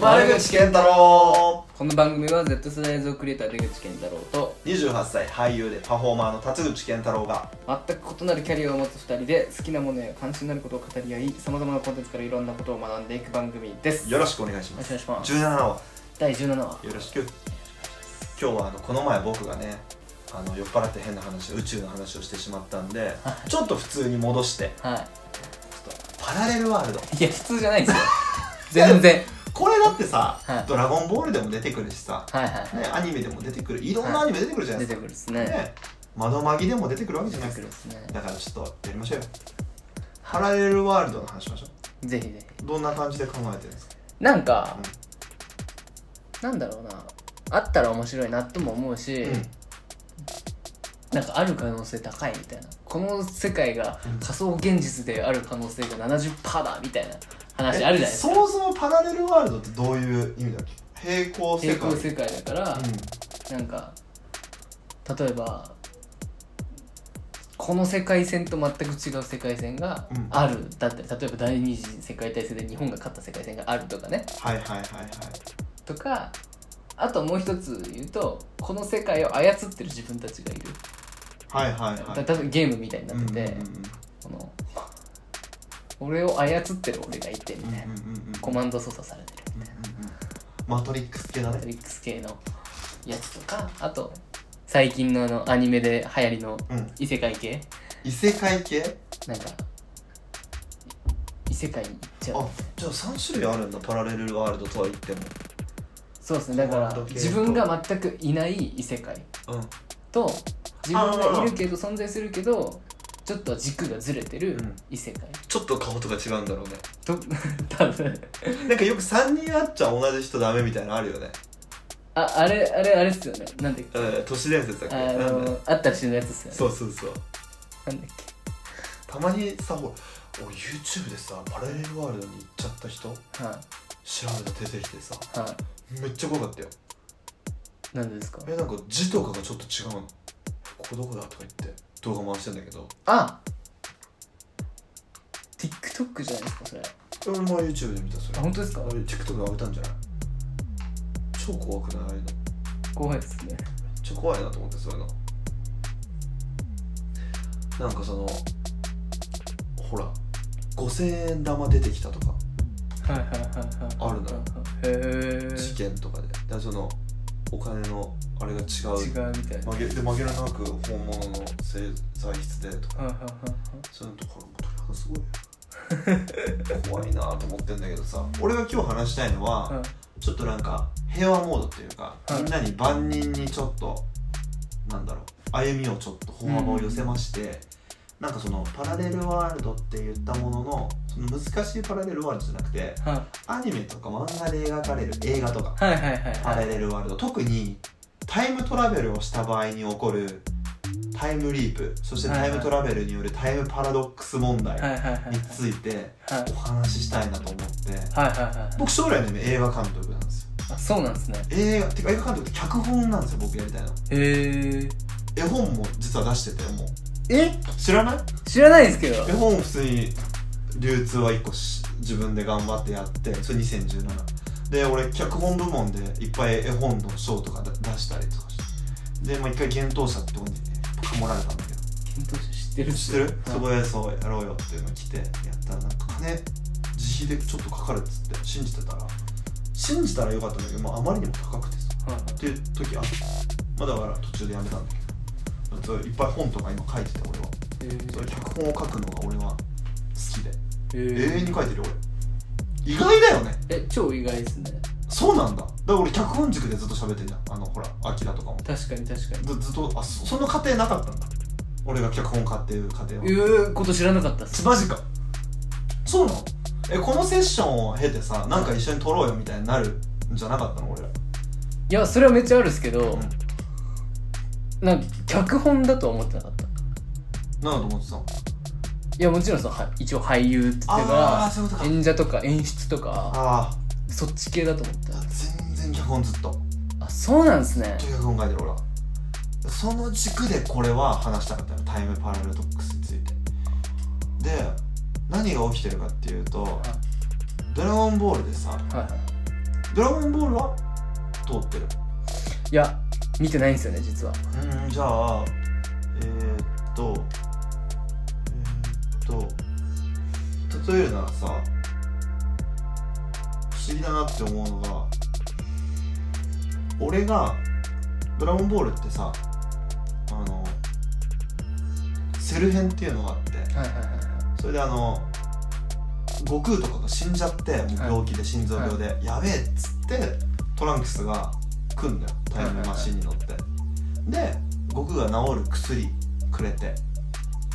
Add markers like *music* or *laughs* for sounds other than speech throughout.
丸口健太郎。この番組は Z 世代映像クリエイター出口健太郎と28歳俳優でパフォーマーの辰口健太郎が。全く異なるキャリアを持つ2人で好きなものや関心のあることを語り合いさまざまなコンテンツからいろんなことを学んでいく番組です。よろしくお願いします。くお願いします。17話。第17話。よろしく。今日はあのこの前僕がねあの酔っ払って変な話宇宙の話をしてしまったんでちょっと普通に戻してはちょっとパラレルワールド。いいや普通じゃないですよ。*laughs* 全然だってさ、はい。ドラゴンボールでも出てくるしさ、はいはいはい、ね、アニメでも出てくる。いろんなアニメ出てくるじゃない出ですか、てくるですね。ね。窓マギでも出てくるわけじ出ゃないですか。てくるですね。だからちょっとやりましょうよ。パラレルワールドの話しましょぜひぜひ。うどんな感じで考えてるんですか？なんか、なんだろうな。あったら面白いなとも思うし、うん。なんかある可能性高いみたいな。この世界がうん。仮想現実である可能性が70%だみたいな話あるじゃないですか。そもそもパラレルワールドってどういう意味だっけ？平行世界。平行世界だから、うなんか例えばこの世界線と全く違う世界線がうん。ある、だったり例えば第二次世界大戦で日本が勝った世界線があるとかね。んはいはいはいはい。とかあともう一つ言うとこの世界を操ってる自分たちがいる、はいはいはい。た例えばゲームみたいになってて、うんうんうん俺を操ってる俺がいてみたいな、コマンド操作されてるうんうんうんマトリックス系だね。マトリックス系のやつとかあと最近のあのアニメで流行りのうん。異世界系。異世界系？なんか異世界に行っちゃう。あじゃあ3種類あるんだ。パラレルワールドとは言っても。そうですね。だからコマンド系と。自分が全くいない異世界うん。と自分がいるけど存在するけどちょっと軸がずれてるうん。異世界、ちょっと顔とか違うんだろうね。と *laughs* 多分。なんかよく3人会っちゃ同じ人ダメみたいなのあるよね。ああれあれあれっすよね。なんだっけ？えー都市伝説だっけ？あなんだあったら死ぬやつっすよね。そうそうそう。なんだったまにさほら俺 YouTube でさパラレルワールドに行っちゃった人けは調べた出てきてさい。はめっちゃ怖かったよ。いなんでですか？えなんか字とかがちょっと違うのここどこだとか言って。動画回してんだけど。あ！TikTok じゃないですかそれ。俺も YouTube で見たそれ。あ本当ですか？あれ TikTok で上げたんじゃない？超怖くない？ああいうの。めっ怖いですね。ちゃ怖いなと思ってそういうの。なんかそのほら5000円玉出てきたとか。はいはいはいはい。あるのよ。へえ事件とかで。だからそのお金のあれが違う。違うみたいな。で紛れなく本物の製材質でとか。そういうのとこれ鳥肌すごいよ。怖いなと思ってんだけどさ。俺が今日話したいのは、はい。ちょっとなんか平和モードっていうか、はい。みんなに万人にちょっとなんだろう歩みをちょっと歩幅を寄せまして、なんかそのパラレルワールドって言ったもののその難しいパラレルワールドじゃなくてはい。アニメとか漫画で描かれる映画とかはいはいはいパラレルワールド。特にタイムトラベルをした場合に起こるタイムリープそしてタイムトラベルによるタイムパラドックス問題はいはいはいはい。についてはい。お話ししたいなと思って。はいはいはい僕将来の夢映画監督なんですよ。あそうなんですね。映画てか映画監督って脚本なんですよ僕やりたいの。へえ絵本も実は出しててもうえ？知らない？知らないですけど。絵本普通に流通は1個し自分で頑張ってやってそれ2017で俺脚本部門でいっぱい絵本の賞とか出出したりとかして。で、まあ、一回幻冬舎ってとこにかもられたんだけど。検討者知ってる知ってる、はいそこでそうやろうよっていうの来てやったらなんか金自費でちょっとかかるっつって信じてたら信じたらよかったんだけどもうあまりにも高くてさ。はいっていう時あまあだから途中でやめたんだけどそういっぱい本とか今書いてて俺は。へそういう脚本を書くのが俺は好きで。え永遠に書いてるよ俺。意外だよね。え超意外ですね。そうなんだ。だから俺脚本軸でずっと喋ってんじゃん。あのほらアキラとかも。確かに確かに。ずずっとあそその過程なかったんだ。俺が脚本家っていう過程は。いうこと知らなかったっす。マジか。そうなの？えこのセッションを経てさなんか一緒に撮ろうよみたいになるんじゃなかったの俺ら？いやそれはめっちゃあるっすけど、うんなんか脚本だとは思ってなかった。なんだと思ってたの？いやもちろんそのは一応俳優って言ってたあらあそういうことか。演者とか演出とかあそっち系だと思っあ全然脚本ずっと。たあそうなんですね。とにかく考えてる俺は。その軸でこれは話したかったのタイムパラレルドックスについて。で何が起きてるかっていうと「ドラゴンボール」でさはいはい。ドラゴンボールは通ってる。いや見てないんですよね実は。うんじゃあえー、っとえー、っと例えるならさ不思議だなって思うのが俺がドラゴンボールってさあのセル編っていうのがあってはいはいはいそれであの悟空とかが死んじゃってもう病気で心臓病で、やべえっつってトランクスが来んだよタイムマシンに乗って、で悟空が治る薬くれて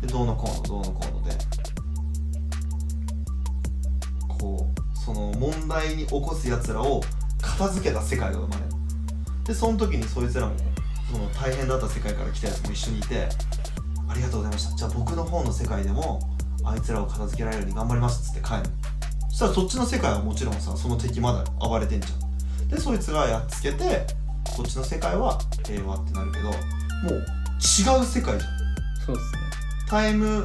でどうのこうのどうのこうので。こうその問題に起こすやつらを片付けた世界が生まれる。でその時にそいつらもその大変だった世界から来たやつも一緒にいてありがとうございました。じゃあ僕の方の世界でもあいつらを片付けられるように頑張りますっつって帰る。そしたらそっちの世界はもちろんさその敵まだ暴れてんじゃん。でそいつがやっつけてこっちの世界は平和ってなるけどもう違う世界じゃん。そうですね。タイム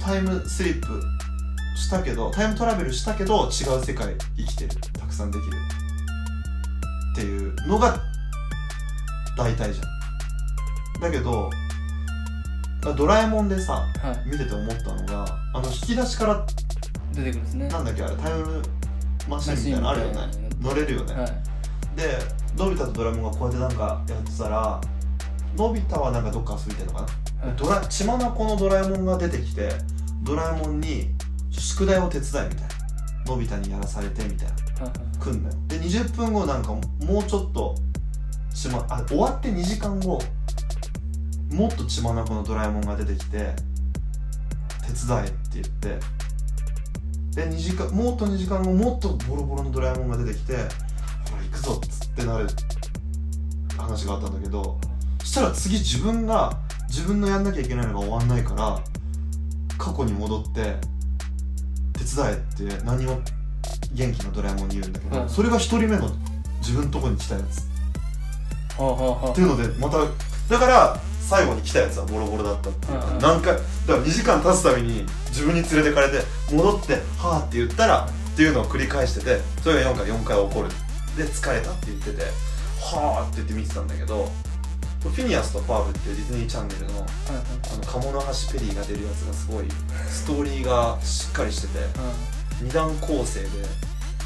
タイムスリップしたけどタイムトラベルしたけど違う世界生きてる。たくさんできる。っていうのが大体じゃん。だけどドラえもんでさはい。見てて思ったのがあの引き出しから出てくるんですね。なんだっけあれタイムマシンみたいなのあるよね。乗れるよね、はいでのび太とドラえもんがこうやってなんかやってたらのび太はなんかどっか遊びてんのかな、はい。ドラ血眼のドラえもんが出てきてドラえもんに宿題を手伝いみたいな。のび太にやらされてみたいな。はい来んのよ。で20分後なんかもうちょっと血まあ終わって2時間後もっと血眼のドラえもんが出てきて手伝えって言ってで2時間もっと2時間後もっとボロボロのドラえもんが出てきてくぞっつってなる話があったんだけどそしたら次自分が自分のやんなきゃいけないのが終わんないから過去に戻って手伝えって何を元気なドラえもんに言うんだけど、はいそれが一人目の自分のとこに来たやつ。はあはあはっていうのでまただから最後に来たやつはボロボロだったっていうか、はいはい何回だから2時間経つたびに自分に連れてかれて戻って「はあ」って言ったらっていうのを繰り返しててそれが4回4回起こるで疲れたって言ってて「はあ」って言って見てたんだけどフィニアスとパーブっていうディズニーチャンネルのはいあの鴨の橋ペリーが出るやつがすごいストーリーがしっかりしてて二段構成で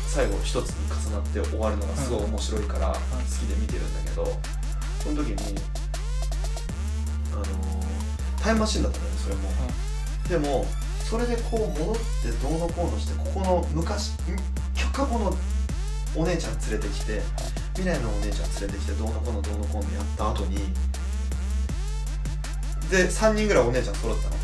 最後一つに重なって終わるのがすごい面白いから好きで見てるんだけどその時にあのータイムマシンだったのよそれも、でもそれでこう戻ってどうのこうのしてここの昔ん？過去のお姉ちゃん連れてきて未来のお姉ちゃん連れてきてどうのこうのどうのこうのやった後にで3人ぐらいお姉ちゃん揃ったの。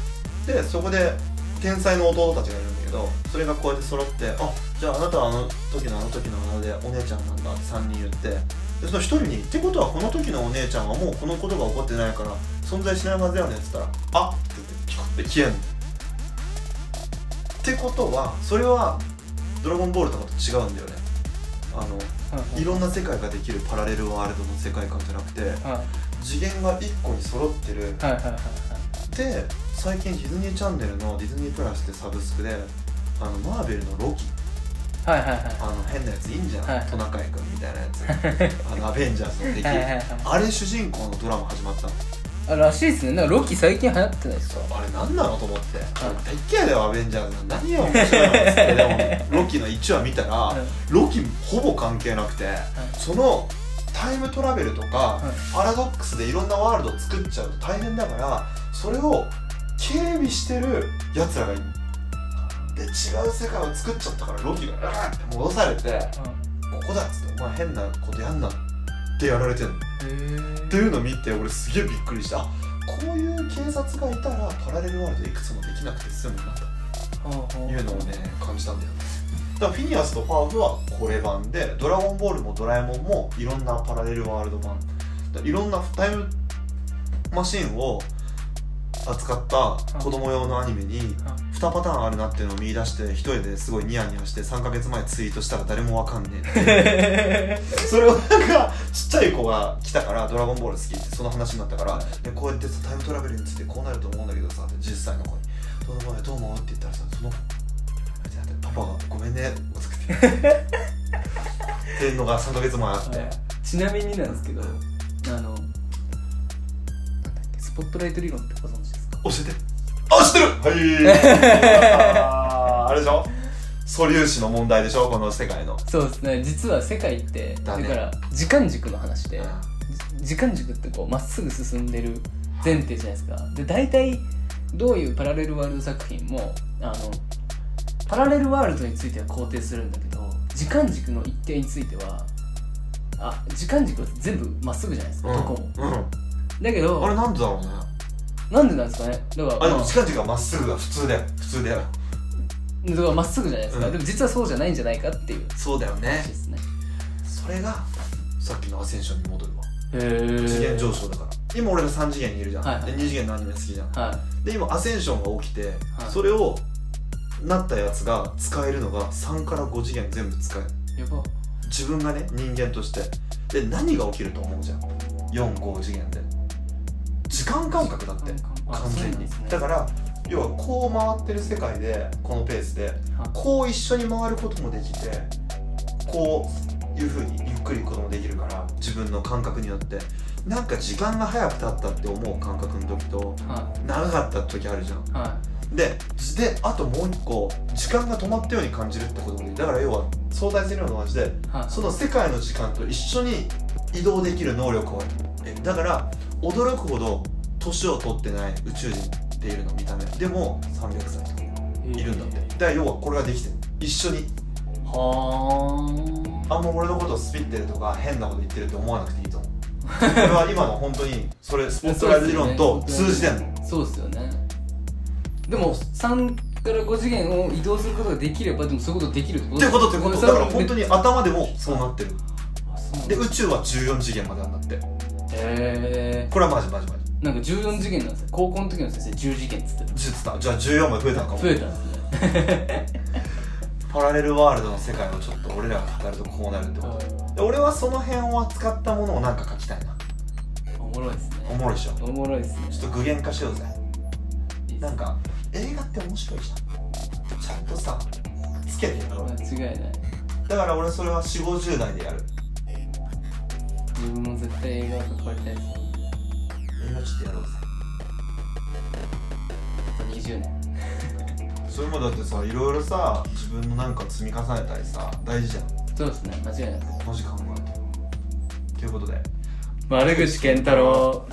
でそこで天才の弟たちがいるんだけどそれがこうやって揃って「あじゃああなたはあの時のあの時のあのでお姉ちゃんなんだ」って3人言ってでその1人に「ってことはこの時のお姉ちゃんはもうこのことが起こってないから存在しないはずだよね」って言ったら「あっ」って言ってピコって消えんの。ってことはそれは「ドラゴンボール」とかと違うんだよね。あのはいいろんな世界ができるパラレルワールドの世界観じゃなくてはい次元が1個に揃ってる。はいはいはいはい。で最近ディズニーチャンネルのディズニープラスってサブスクであのマーベルのロキ。はいはいはい。あの変なやついいんじゃない、はい。トナカイ君みたいなやつ。*laughs* あのアベンジャーズの敵。はい。あれ主人公のドラマ始まったのあらしいですね。なんかロキ最近流行ってないですか？あれ何なのと思って、い大っ嫌いだよアベンジャーズ何が面白いのっつってでもロキの1話見たら、はいロキほぼ関係なくて、そのタイムトラベルとか、いパラドックスでいろんなワールドを作っちゃうと大変だからそれを警備してるやつらがいる。で違う世界を作っちゃったからロキがうわーって戻されてここだっつってお前変なことやんなってやられてんの。っていうのを見て俺すげえびっくりした。あこういう警察がいたらパラレルワールドいくつもできなくて済むなと。いうのをね感じたんだよね。だからフィニアスとパーフはこれ版でドラゴンボールもドラえもんもいろんなパラレルワールド版いろんなタイムマシンを扱った子供用のアニメに2パターンあるなっていうのを見出して一人ですごいニヤニヤして3ヶ月前ツイートしたら誰もわかんねえって *laughs* それをなんかちっちゃい子が来たから「ドラゴンボール好き」ってその話になったから、でこうやってさタイムトラベルについてこうなると思うんだけどさって10歳の子に「どう思うどう思う?」って言ったらさそのパパが「ごめんね」って。*laughs* っていうのが3ヶ月前あって、ちなみになんですけどあのポットライト理論ってご存知ですか？教えて。あ知ってる。はい。*laughs* あれでしょ？素粒子の問題でしょ？この世界の。そうですね。実は世界ってだ,、から時間軸の話でじ時間軸ってこうまっすぐ進んでる前提じゃないですか。で大体どういうパラレルワールド作品もあのパラレルワールドについては肯定するんだけど時間軸の一定についてはあ時間軸は全部まっすぐじゃないですか、どこも。うん、うん、だけどあれなんでだろうね。なんでなんですかね？だからあでもまあ時間軸がまっすぐが普通だよ。普通だよ。だからまっすぐじゃないですか、うん。でも実はそうじゃないんじゃないかっていうそうだよね。話ですね。それがさっきのアセンションに戻るわ。へ次元上昇だから。今俺ら3次元にいるじゃん、はいはいで2次元のアニメ好きじゃん。はで今アセンションが起きて、はい。それをなったやつが使えるのが3から5次元全部使える。いやば。自分がね人間として。で何が起きると思うじゃん。45次元で時間感覚だってあ完全に、ね。だから要はこう回ってる世界でこのペースではい。こう一緒に回ることもできてこういうふうにゆっくり行くこともできるから自分の感覚によって。なんか時間が早く経ったって思う感覚の時とは長かった時あるじゃん。い。はでであともう一個時間が止まったように感じるってこともできる。だから要は相対性理論と同じでその世界の時間と一緒に移動できる能力をえだから驚くほど年を取ってない宇宙人っているの見た目。でも300歳とかいる。んだって。だから要はこれができてる。一緒に。はあんま俺のことをスピってるとか変なこと言ってるって思わなくていいと思う。これは今の本当にそれスポットライト理論と通じてんの。あそうですよね。でも3から5次元を移動することができればでもそういうことできるってこってことってこと。だから本当にに頭でもそうなってる。でで宇宙は14次元まであんだってへえこれはマジマジマジ。なんか14次元なんですよ。高校の時の先生10次元っつって実だじゃあ14まで増えたのかも。増えたんですねパラレルワールドの世界をちょっと俺らが語るとこうなるってこと。で俺はその辺を扱ったものをなんか書きたいな。おもろいですおねもろいでしょ。おもろいですね。ちょっと具現化しようぜ。いいなんか映画って面白いじゃん。ちゃんとさつけてやろう。間違いない。だから俺それは4 5 0代でやる自分も絶対映画関わりたいです。映画ちょっとやろうぜ。あと20年。それもだってさいろいろさ自分のなんか積み重ねたりさ大事じゃん。そうですね。間違いなく。マジ考えて。ということで。丸口健太郎